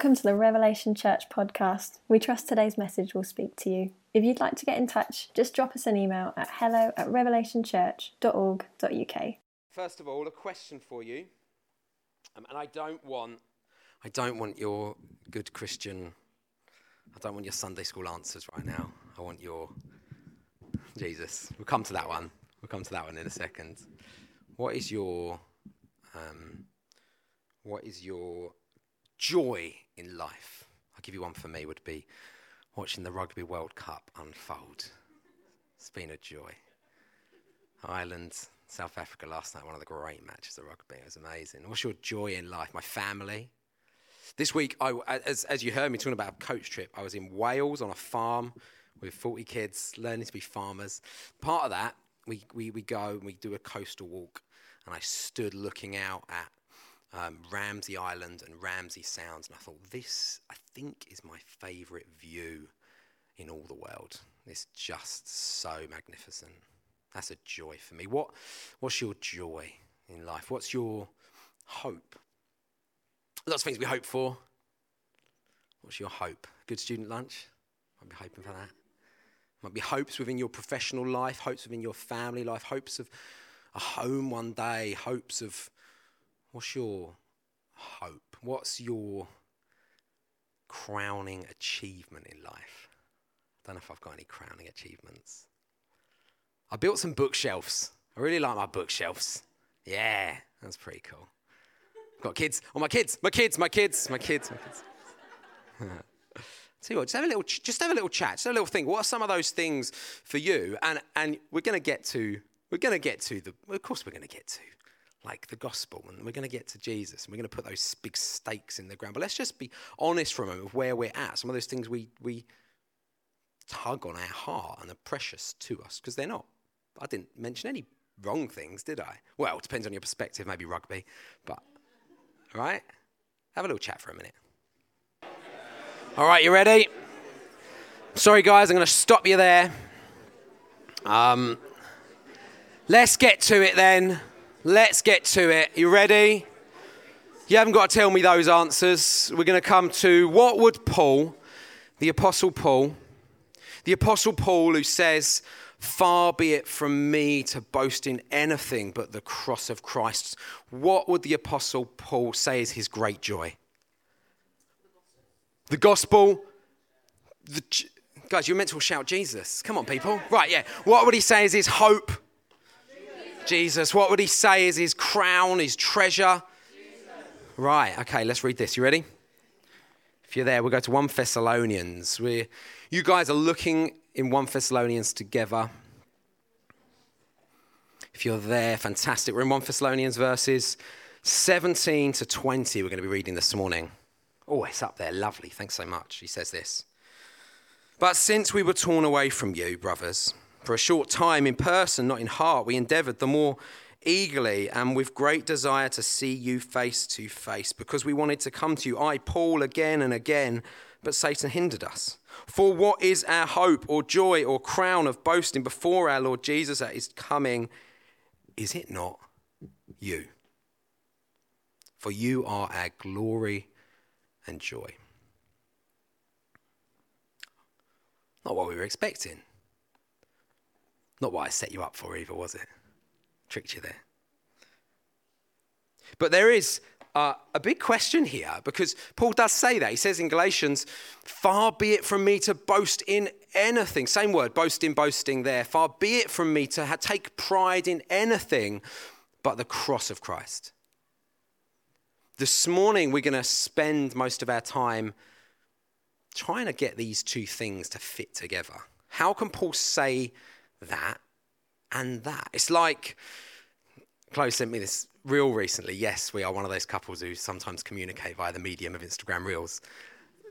Welcome to the Revelation Church podcast. We trust today's message will speak to you. If you'd like to get in touch, just drop us an email at hello at revelationchurch.org.uk. First of all, a question for you. Um, and I don't want I don't want your good Christian I don't want your Sunday school answers right now. I want your Jesus. We'll come to that one. We'll come to that one in a second. What is your um, what is your joy in life? I'll give you one for me would be watching the Rugby World Cup unfold. It's been a joy. Ireland, South Africa last night, one of the great matches of rugby. It was amazing. What's your joy in life? My family. This week, I, as, as you heard me talking about a coach trip, I was in Wales on a farm with 40 kids learning to be farmers. Part of that, we, we, we go and we do a coastal walk, and I stood looking out at um, Ramsey Island and Ramsey Sounds, and I thought, this, I think, is my favourite view in all the world. It's just so magnificent. That's a joy for me. What, what's your joy in life? What's your hope? Lots of things we hope for. What's your hope? Good student lunch? Might be hoping for that. Might be hopes within your professional life, hopes within your family life, hopes of a home one day, hopes of what's your hope? What's your crowning achievement in life? I don't know if I've got any crowning achievements. I built some bookshelves. I really like my bookshelves. Yeah, that's pretty cool. I've got kids. Oh, my kids, my kids, my kids, my kids, my kids. You what, just have a little, just have a little chat, just a little thing. What are some of those things for you? And and we're going to get to, we're going to get to the. Of course, we're going to get to like the gospel, and we're going to get to Jesus, and we're going to put those big stakes in the ground. But let's just be honest for a moment of where we're at. Some of those things we we tug on our heart and are precious to us because they're not. I didn't mention any wrong things, did I? Well, it depends on your perspective, maybe rugby, but right? Have a little chat for a minute. All right, you ready? Sorry, guys, I'm going to stop you there. Um, let's get to it then. Let's get to it. You ready? You haven't got to tell me those answers. We're going to come to what would Paul, the Apostle Paul, the Apostle Paul who says, Far be it from me to boast in anything but the cross of Christ. What would the Apostle Paul say is his great joy? The gospel. The, guys, you're meant to shout Jesus. Come on, people. Right, yeah. What would he say is his hope? Jesus. What would he say is his crown, his treasure? Right, okay, let's read this. You ready? If you're there, we'll go to 1 Thessalonians. we you guys are looking in 1 Thessalonians together. If you're there, fantastic. We're in 1 Thessalonians verses 17 to 20, we're going to be reading this morning. Oh, it's up there. Lovely. Thanks so much. He says this. But since we were torn away from you, brothers, for a short time in person, not in heart, we endeavored the more eagerly and with great desire to see you face to face, because we wanted to come to you, I, Paul, again and again, but Satan hindered us. For what is our hope or joy or crown of boasting before our Lord Jesus at his coming? Is it not you? For you are our glory and joy. Not what we were expecting. Not what I set you up for either, was it? Tricked you there. But there is uh, a big question here because Paul does say that. He says in Galatians, Far be it from me to boast in anything. Same word, boasting, boasting there. Far be it from me to ha- take pride in anything but the cross of Christ. This morning, we're going to spend most of our time trying to get these two things to fit together. How can Paul say that and that? It's like, Chloe sent me this reel recently. Yes, we are one of those couples who sometimes communicate via the medium of Instagram reels.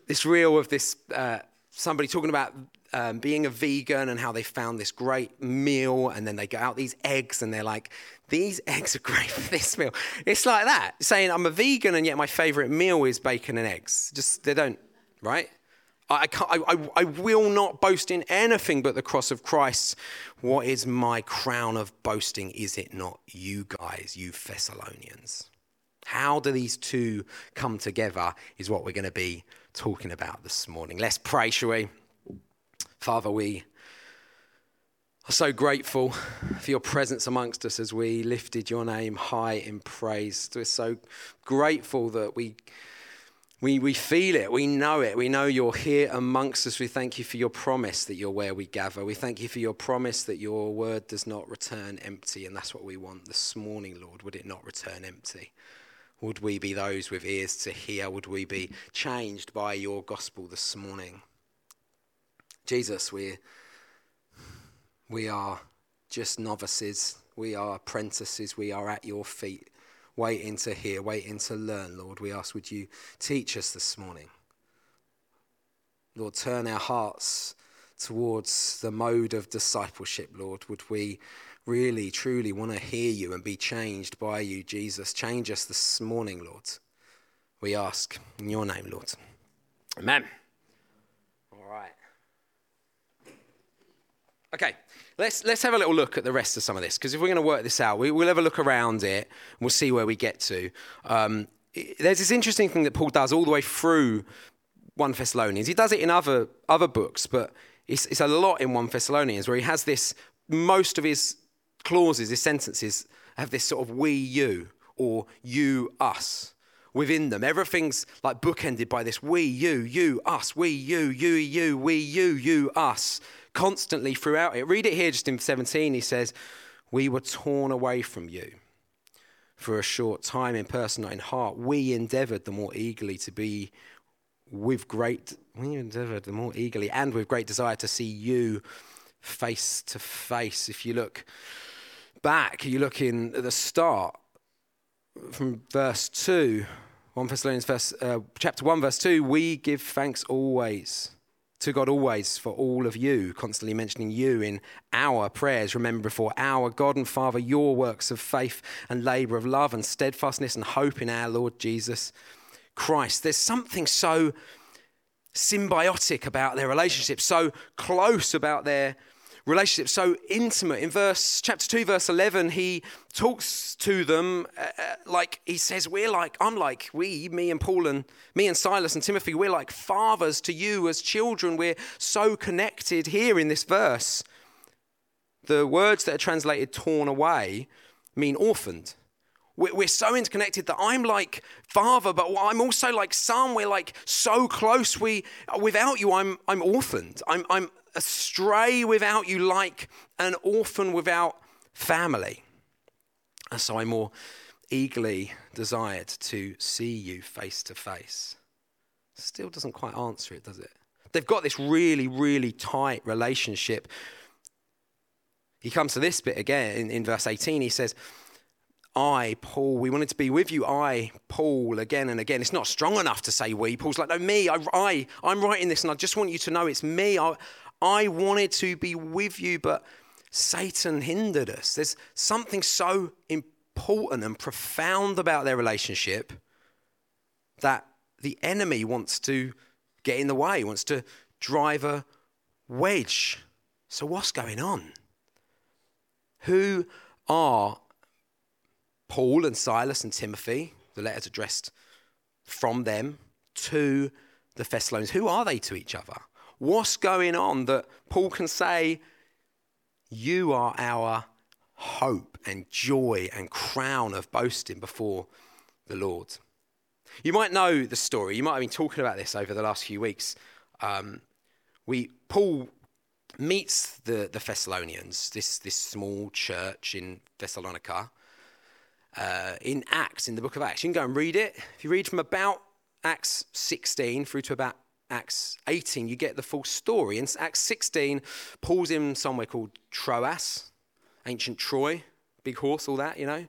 This reel of this uh, somebody talking about um, being a vegan and how they found this great meal, and then they get out these eggs and they're like, these eggs are great for this meal. It's like that, saying I'm a vegan and yet my favorite meal is bacon and eggs. Just, they don't, right? I, I, I, I will not boast in anything but the cross of Christ. What is my crown of boasting? Is it not you guys, you Thessalonians? How do these two come together is what we're going to be talking about this morning. Let's pray, shall we? Father, we are so grateful for your presence amongst us as we lifted your name high in praise. We're so grateful that we we, we feel it, we know it, we know you're here amongst us. We thank you for your promise that you're where we gather. We thank you for your promise that your word does not return empty, and that's what we want this morning, Lord. Would it not return empty? Would we be those with ears to hear? Would we be changed by your gospel this morning? Jesus, we, we are just novices, we are apprentices, we are at your feet waiting to hear, waiting to learn, Lord. We ask, would you teach us this morning? Lord, turn our hearts towards the mode of discipleship, Lord. Would we really, truly want to hear you and be changed by you, Jesus? Change us this morning, Lord. We ask in your name, Lord. Amen. All right. Okay, let's, let's have a little look at the rest of some of this, because if we're going to work this out, we, will have a look around it and we'll see where we get to. Um, there's this interesting thing that Paul does all the way through 1 Thessalonians. He does it in other, other books, but it's, it's a lot in 1 Thessalonians where he has this, most of his clauses, his sentences have this sort of we, you, or you, us within them. Everything's like bookended by this we, you, you, us, we, you, you, you, we, you, you, us constantly throughout it. Read it here just in 17. He says, We were torn away from you for a short time in person, not in heart. We endeavored the more eagerly to be with great, we endeavored the more eagerly and with great desire to see you face to face. If you look back, you look in at the start from verse 2, 1 Thessalonians verse, uh, chapter 1, verse 2, we give thanks always to God always for all of you, constantly mentioning you in our prayers. Remember before our God and Father your works of faith and labor of love and steadfastness and hope in our Lord Jesus Christ. There's something so symbiotic about their relationship, so close about their relationship so intimate. In verse chapter 2 verse 11 he talks to them uh, uh, like he says we're like I'm like we me and Paul and me and Silas and Timothy we're like fathers to you as children. We're so connected here in this verse. The words that are translated torn away mean orphaned. We're so interconnected that I'm like father, but I'm also like son. We're like so close. We, without you, I'm, I'm orphaned. I'm, I'm astray without you, like an orphan without family. And so I more eagerly desired to see you face to face. Still doesn't quite answer it, does it? They've got this really, really tight relationship. He comes to this bit again in, in verse 18. He says, I, Paul, we wanted to be with you. I, Paul, again and again. It's not strong enough to say we. Paul's like, no, me. I, I, I'm writing this, and I just want you to know it's me. I, I wanted to be with you, but Satan hindered us. There's something so important and profound about their relationship that the enemy wants to get in the way, wants to drive a wedge. So, what's going on? Who are Paul and Silas and Timothy? The letters addressed from them to the Thessalonians. Who are they to each other? What's going on that Paul can say, You are our hope and joy and crown of boasting before the Lord? You might know the story. You might have been talking about this over the last few weeks. Um, we, Paul meets the, the Thessalonians, this, this small church in Thessalonica, uh, in Acts, in the book of Acts. You can go and read it. If you read from about Acts 16 through to about Acts 18, you get the full story. In Acts 16, Paul's in somewhere called Troas, ancient Troy, big horse, all that, you know.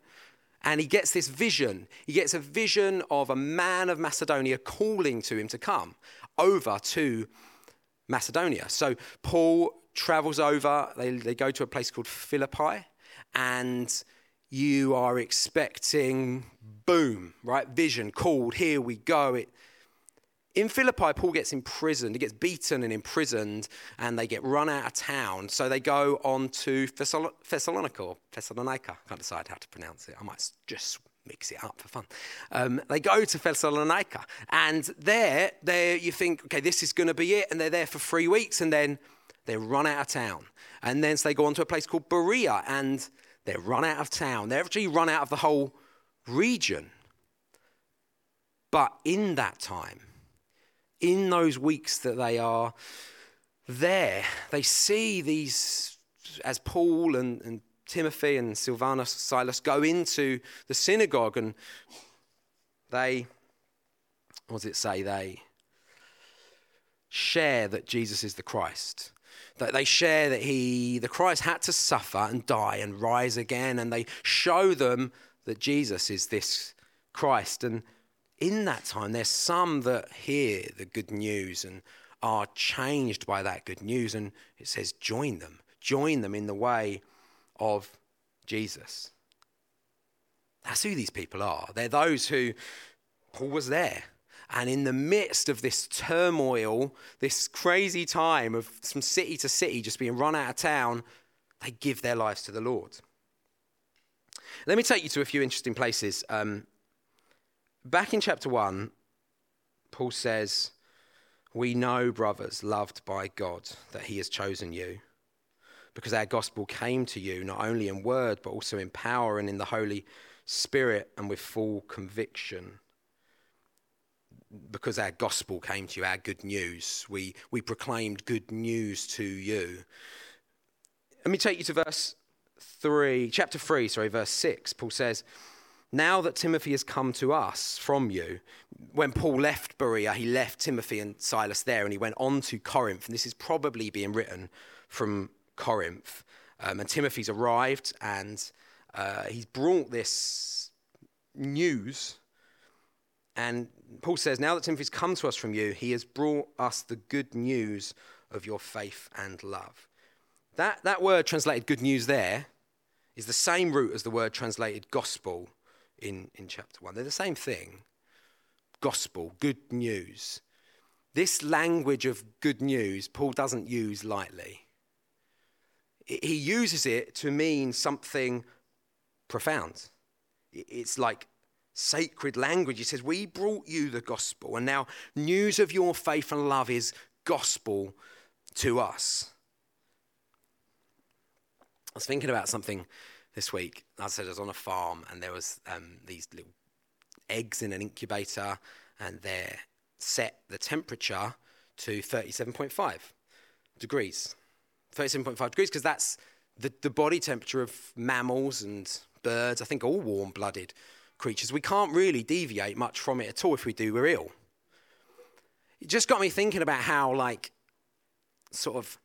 And he gets this vision. He gets a vision of a man of Macedonia calling to him to come over to Macedonia. So Paul travels over, they, they go to a place called Philippi, and you are expecting boom, right? Vision, called, here we go. It, in Philippi, Paul gets imprisoned. He gets beaten and imprisoned, and they get run out of town. So they go on to Thessalonica or Thessalonica. I can't decide how to pronounce it. I might just mix it up for fun. Um, they go to Thessalonica, and there, there you think, okay, this is going to be it, and they're there for three weeks, and then they're run out of town, and then so they go on to a place called Berea, and they're run out of town. They're actually run out of the whole region. But in that time, in those weeks that they are there, they see these, as Paul and, and Timothy and Silvanus, Silas go into the synagogue and they, what does it say? They share that Jesus is the Christ. That they share that he, the Christ, had to suffer and die and rise again, and they show them that Jesus is this Christ. And in that time, there's some that hear the good news and are changed by that good news. And it says, join them, join them in the way of Jesus. That's who these people are. They're those who Paul was there. And in the midst of this turmoil, this crazy time of from city to city just being run out of town, they give their lives to the Lord. Let me take you to a few interesting places. Um, back in chapter 1, Paul says, We know, brothers, loved by God, that he has chosen you because our gospel came to you not only in word, but also in power and in the Holy Spirit and with full conviction. Because our gospel came to you, our good news, we, we proclaimed good news to you. Let me take you to verse 3, chapter 3, sorry, verse 6. Paul says, Now that Timothy has come to us from you, when Paul left Berea, he left Timothy and Silas there and he went on to Corinth. And this is probably being written from Corinth. Um, and Timothy's arrived and uh, he's brought this news. And Paul says, Now that Timothy's come to us from you, he has brought us the good news of your faith and love. That, that word translated good news there is the same root as the word translated gospel in, in chapter 1. They're the same thing gospel, good news. This language of good news, Paul doesn't use lightly he uses it to mean something profound. It's like sacred language. He says, We brought you the gospel, and now news of your faith and love is gospel to us. I was thinking about something this week. As I said I was on a farm, and there was um, these little eggs in an incubator, and they're set the temperature to 37.5 degrees. 37.5 degrees because that's the, the body temperature of mammals and birds, I think all warm blooded creatures. We can't really deviate much from it at all. If we do, we're ill. It just got me thinking about how, like, sort of,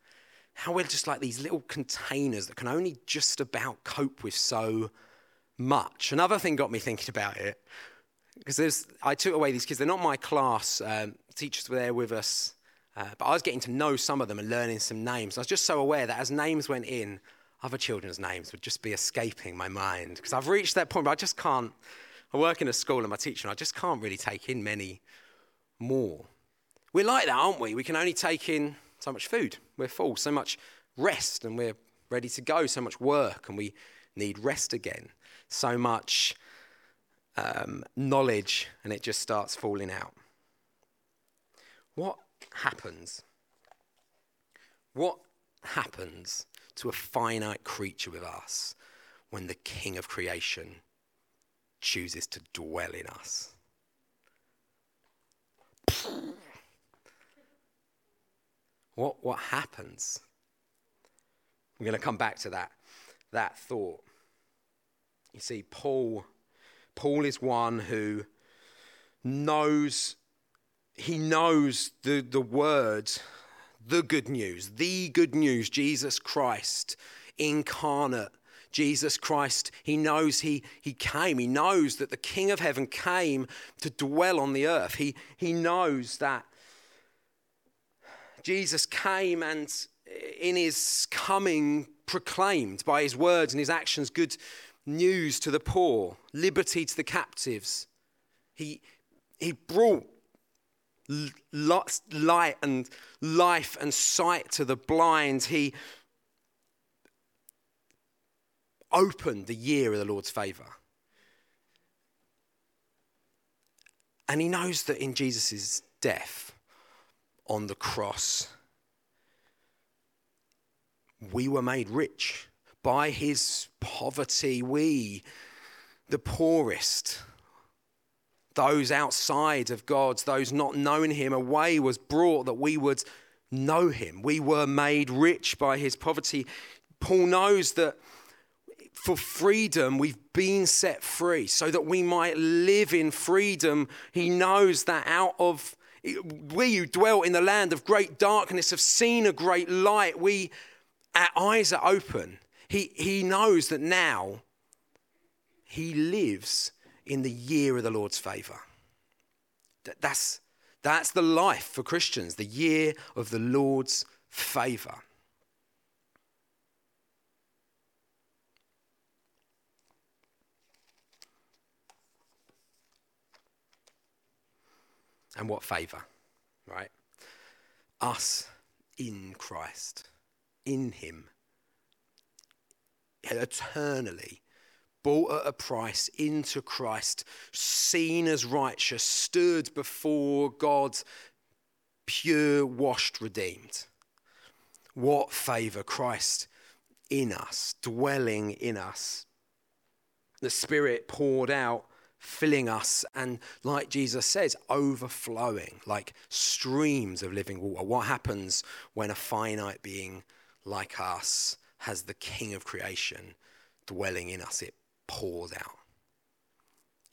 how we're just like these little containers that can only just about cope with so much. Another thing got me thinking about it because I took away these kids. They're not my class. Um, teachers were there with us uh, but I was getting to know some of them and learning some names. I was just so aware that as names went in, other children's names would just be escaping my mind because I've reached that point where I just can't. I work in a school and my teacher, and I just can't really take in many more. We're like that, aren't we? We can only take in so much food. We're full, so much rest, and we're ready to go, so much work, and we need rest again. So much um, knowledge, and it just starts falling out. What happens? What happens to a finite creature with us when the King of creation chooses to dwell in us? What, what happens? I'm going to come back to that, that thought. You see, Paul, Paul is one who knows he knows the, the word, the good news, the good news, Jesus Christ incarnate. Jesus Christ, he knows he, he came. He knows that the King of heaven came to dwell on the earth. He, he knows that Jesus came and eh, in his coming proclaimed by his words and his actions good news to the poor, liberty to the captives. He, he brought light and life and sight to the blind. He opened the year of the Lord's favor. And he knows that in Jesus' death on the cross, we were made rich by his poverty. We, the poorest, those outside of God's, those not knowing him, a way was brought that we would know him. We were made rich by his poverty. Paul knows that for freedom we've been set free so that we might live in freedom. He knows that out of we who dwell in the land of great darkness have seen a great light. We, our eyes are open. He, he knows that now he lives in the year of the Lord's favor. That's, that's the life for Christians, the year of the Lord's favor. And what favor, right? Us in Christ, in Him, eternally bought at a price into Christ, seen as righteous, stood before God, pure, washed, redeemed. What favour Christ in us, dwelling in us. The Spirit poured out, filling us, and like Jesus says, overflowing like streams of living water. What happens when a finite being like us has the King of creation dwelling in us? It pours out.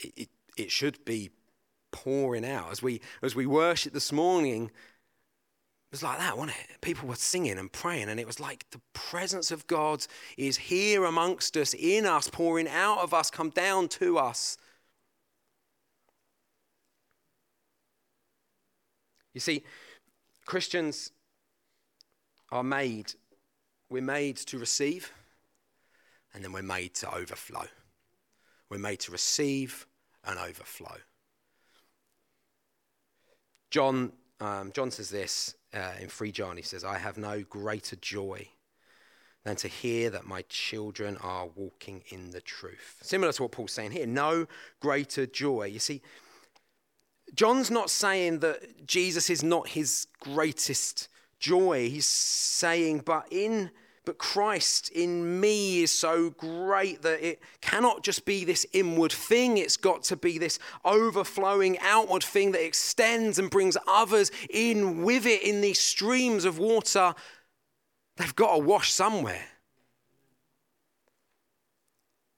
It, it, it should be pouring out. As we, as we worship this morning, it was like that, wasn't it? People were singing and praying, and it was like the presence of God is here amongst us, in us, pouring out of us, come down to us. You see, Christians are made, we're made to receive, and then we're made to overflow. We're made to receive and overflow. John, um, John says this uh, in 3 John. He says, I have no greater joy than to hear that my children are walking in the truth. Similar to what Paul's saying here, no greater joy. You see, John's not saying that Jesus is not his greatest joy. He's saying, but in but Christ in me is so great that it cannot just be this inward thing. It's got to be this overflowing outward thing that extends and brings others in with it in these streams of water. They've got to wash somewhere.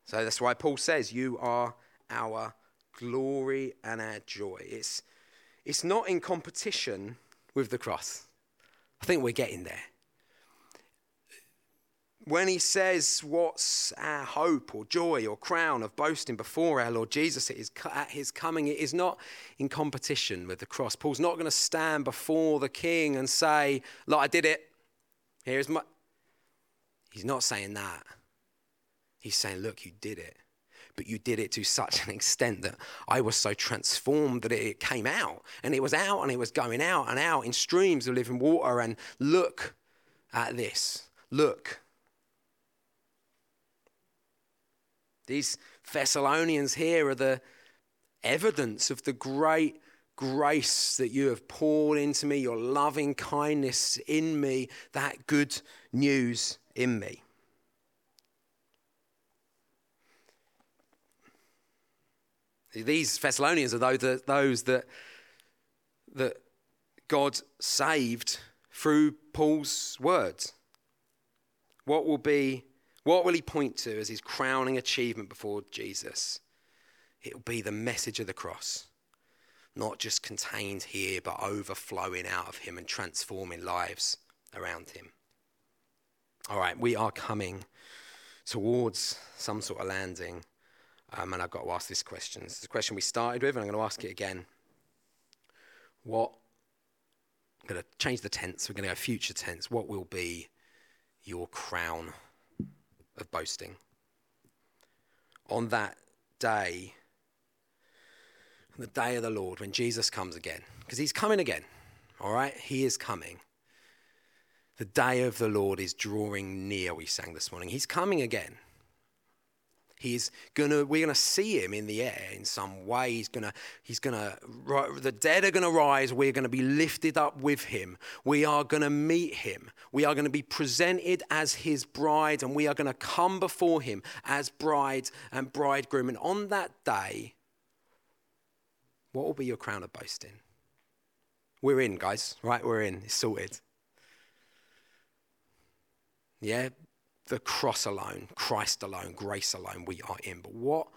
So that's why Paul says, You are our glory and our joy. It's, it's not in competition with the cross. I think we're getting there when he says, What's our hope or joy or crown of boasting before our Lord Jesus at his coming, it is not in competition with the cross. Paul's not going to stand before the king and say, Look, I did it. Here's my. He's not saying that. He's saying, Look, you did it. But you did it to such an extent that I was so transformed that it came out. And it was out and it was going out and out in streams of living water. And look at this. Look These Thessalonians here are the evidence of the great grace that you have poured into me, your loving kindness in me, that good news in me. These Thessalonians are those that, that God saved through Paul's words. What will be what will he point to as his crowning achievement before Jesus? It will be the message of the cross, not just contained here, but overflowing out of him and transforming lives around him. All right, we are coming towards some sort of landing, um, and I've got to ask this question. This is the question we started with, and I'm going to ask it again. What? I'm going to change the tense. We're going to go future tense. What will be your crown? of boasting. On that day, the day of the Lord, when Jesus comes again, because he's coming again, all right? He is coming. The day of the Lord is drawing near, we sang this morning. He's coming again. He's gonna, we're gonna see him in the air in some way. He's gonna, he's gonna, the dead are gonna rise. We're gonna be lifted up with him. We are gonna meet him. We are gonna be presented as his bride, and we are gonna come before him as bride and bridegroom. And on that day, what will be your crown of boasting? We're in, guys, right? We're in. It's sorted. Yeah, the cross alone, Christ alone, grace alone, we are in. But what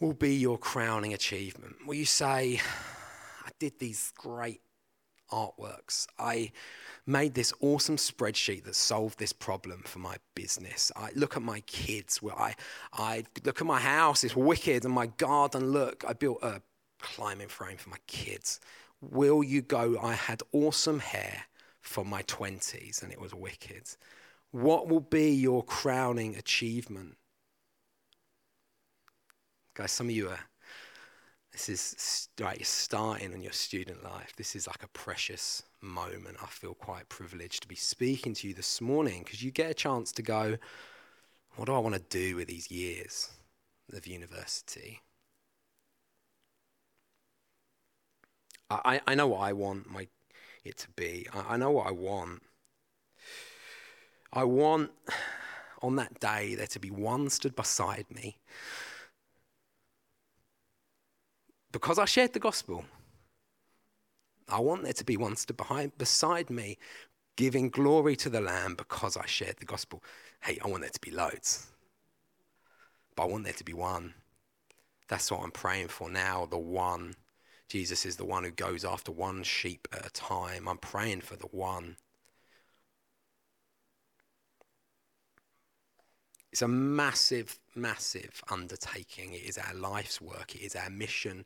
will be your crowning achievement? Will you say, I did these great artworks. I made this awesome spreadsheet that solved this problem for my business. I look at my kids, where I, I look at my house, it's wicked, and my garden, look, I built a climbing frame for my kids. Will you go, I had awesome hair for my 20s and it was wicked. What will be your crowning achievement? Guys, some of you are, this is right, you're starting on your student life. This is like a precious moment. I feel quite privileged to be speaking to you this morning because you get a chance to go, what do I want to do with these years of university? I, I know what I want my, it to be. I, I know what I want. I want on that day there to be one stood beside me because I shared the gospel. I want there to be one stood behind beside me giving glory to the Lamb because I shared the gospel. Hey, I want there to be loads. But I want there to be one. That's what I'm praying for now, the one. Jesus is the one who goes after one sheep at a time. I'm praying for the one. It's a massive, massive undertaking. It is our life's work, it is our mission.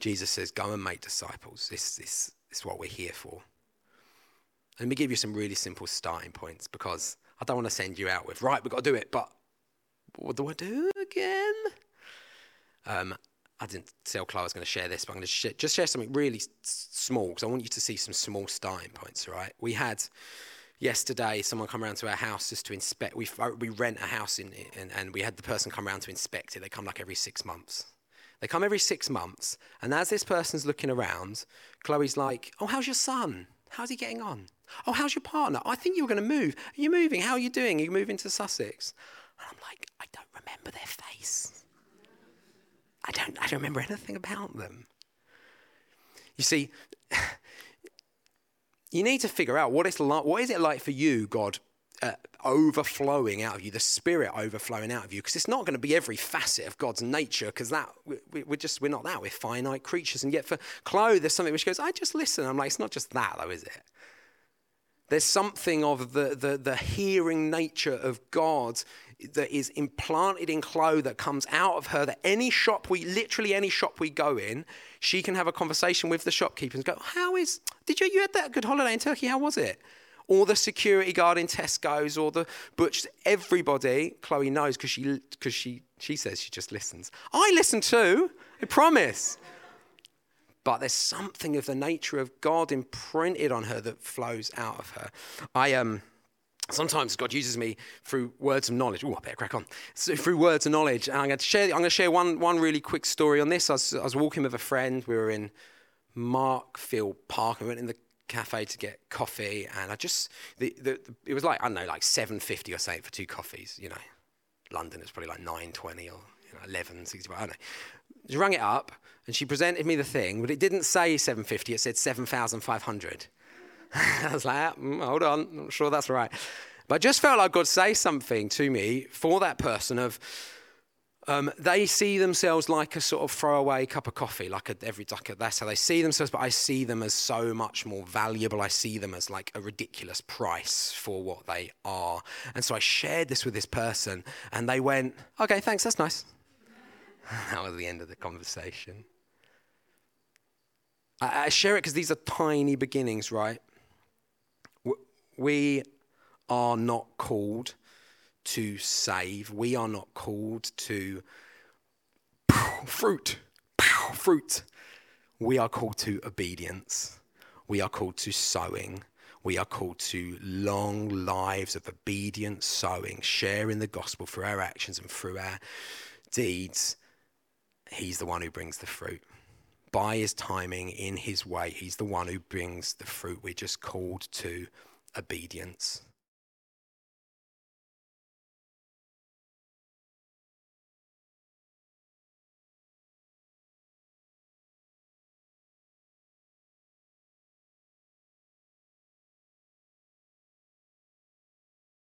Jesus says, Go and make disciples. This, this, this is what we're here for. Let me give you some really simple starting points because I don't want to send you out with, right, we've got to do it, but what do I do again? Um, I didn't tell Chloe I was going to share this, but I'm going to just share something really s- small because I want you to see some small starting points, right? We had yesterday someone come around to our house just to inspect we, uh, we rent a house in and, and we had the person come around to inspect it. They come like every six months. They come every six months and as this person's looking around chloe's like oh how's your son? How's he getting on? Oh how's your partner? I think you were going to move. Are you moving? How are you doing? Are you moving to sussex? And i'm like i don't remember their face. I don't i don't remember anything about them. You see you need to figure out what it's like. What is it like for you, God, uh, overflowing out of you, the Spirit overflowing out of you? Because it's not going to be every facet of God's nature. Because that we, we're just we're not that. We're finite creatures. And yet for Chloe, there's something which goes, I just listen. I'm like, it's not just that, though, is it? There's something of the, the, the hearing nature of God that is implanted in Chloe that comes out of her that any shop we, literally any shop we go in, she can have a conversation with the shopkeeper and go, how is, did you, you had that good holiday in Turkey, how was it? Or the security guard in Tesco's or the butcher, everybody, Chloe knows because she, cause she, she says she just listens. I listen too, I promise but there's something of the nature of God imprinted on her that flows out of her. I um sometimes God uses me through words of knowledge. Oh, I better crack on. So through words of knowledge, and I'm going to share. I'm going to share one one really quick story on this. I was, I was walking with a friend. We were in Markfield Park. We went in the cafe to get coffee, and I just the, the, the it was like I don't know, like seven fifty or something for two coffees. You know, London is probably like nine twenty or you know, eleven sixty. I don't know. She rang it up and she presented me the thing, but it didn't say 750, it said 7,500. I was like, mm, hold on, I'm not sure that's right. But I just felt like God say something to me for that person of, um, they see themselves like a sort of throwaway cup of coffee, like a, every like that's how they see themselves. But I see them as so much more valuable. I see them as like a ridiculous price for what they are. And so I shared this with this person, and they went, "Okay, thanks, that's nice." that was the end of the conversation. I, I share it because these are tiny beginnings, right? We are not called to save. We are not called to fruit, fruit. We are called to obedience. We are called to sowing. We are called to long lives of obedience, sowing, sharing the gospel through our actions and through our deeds. He's the one who brings the fruit. By his timing, in his way, he's the one who brings the fruit. We're just called to obedience.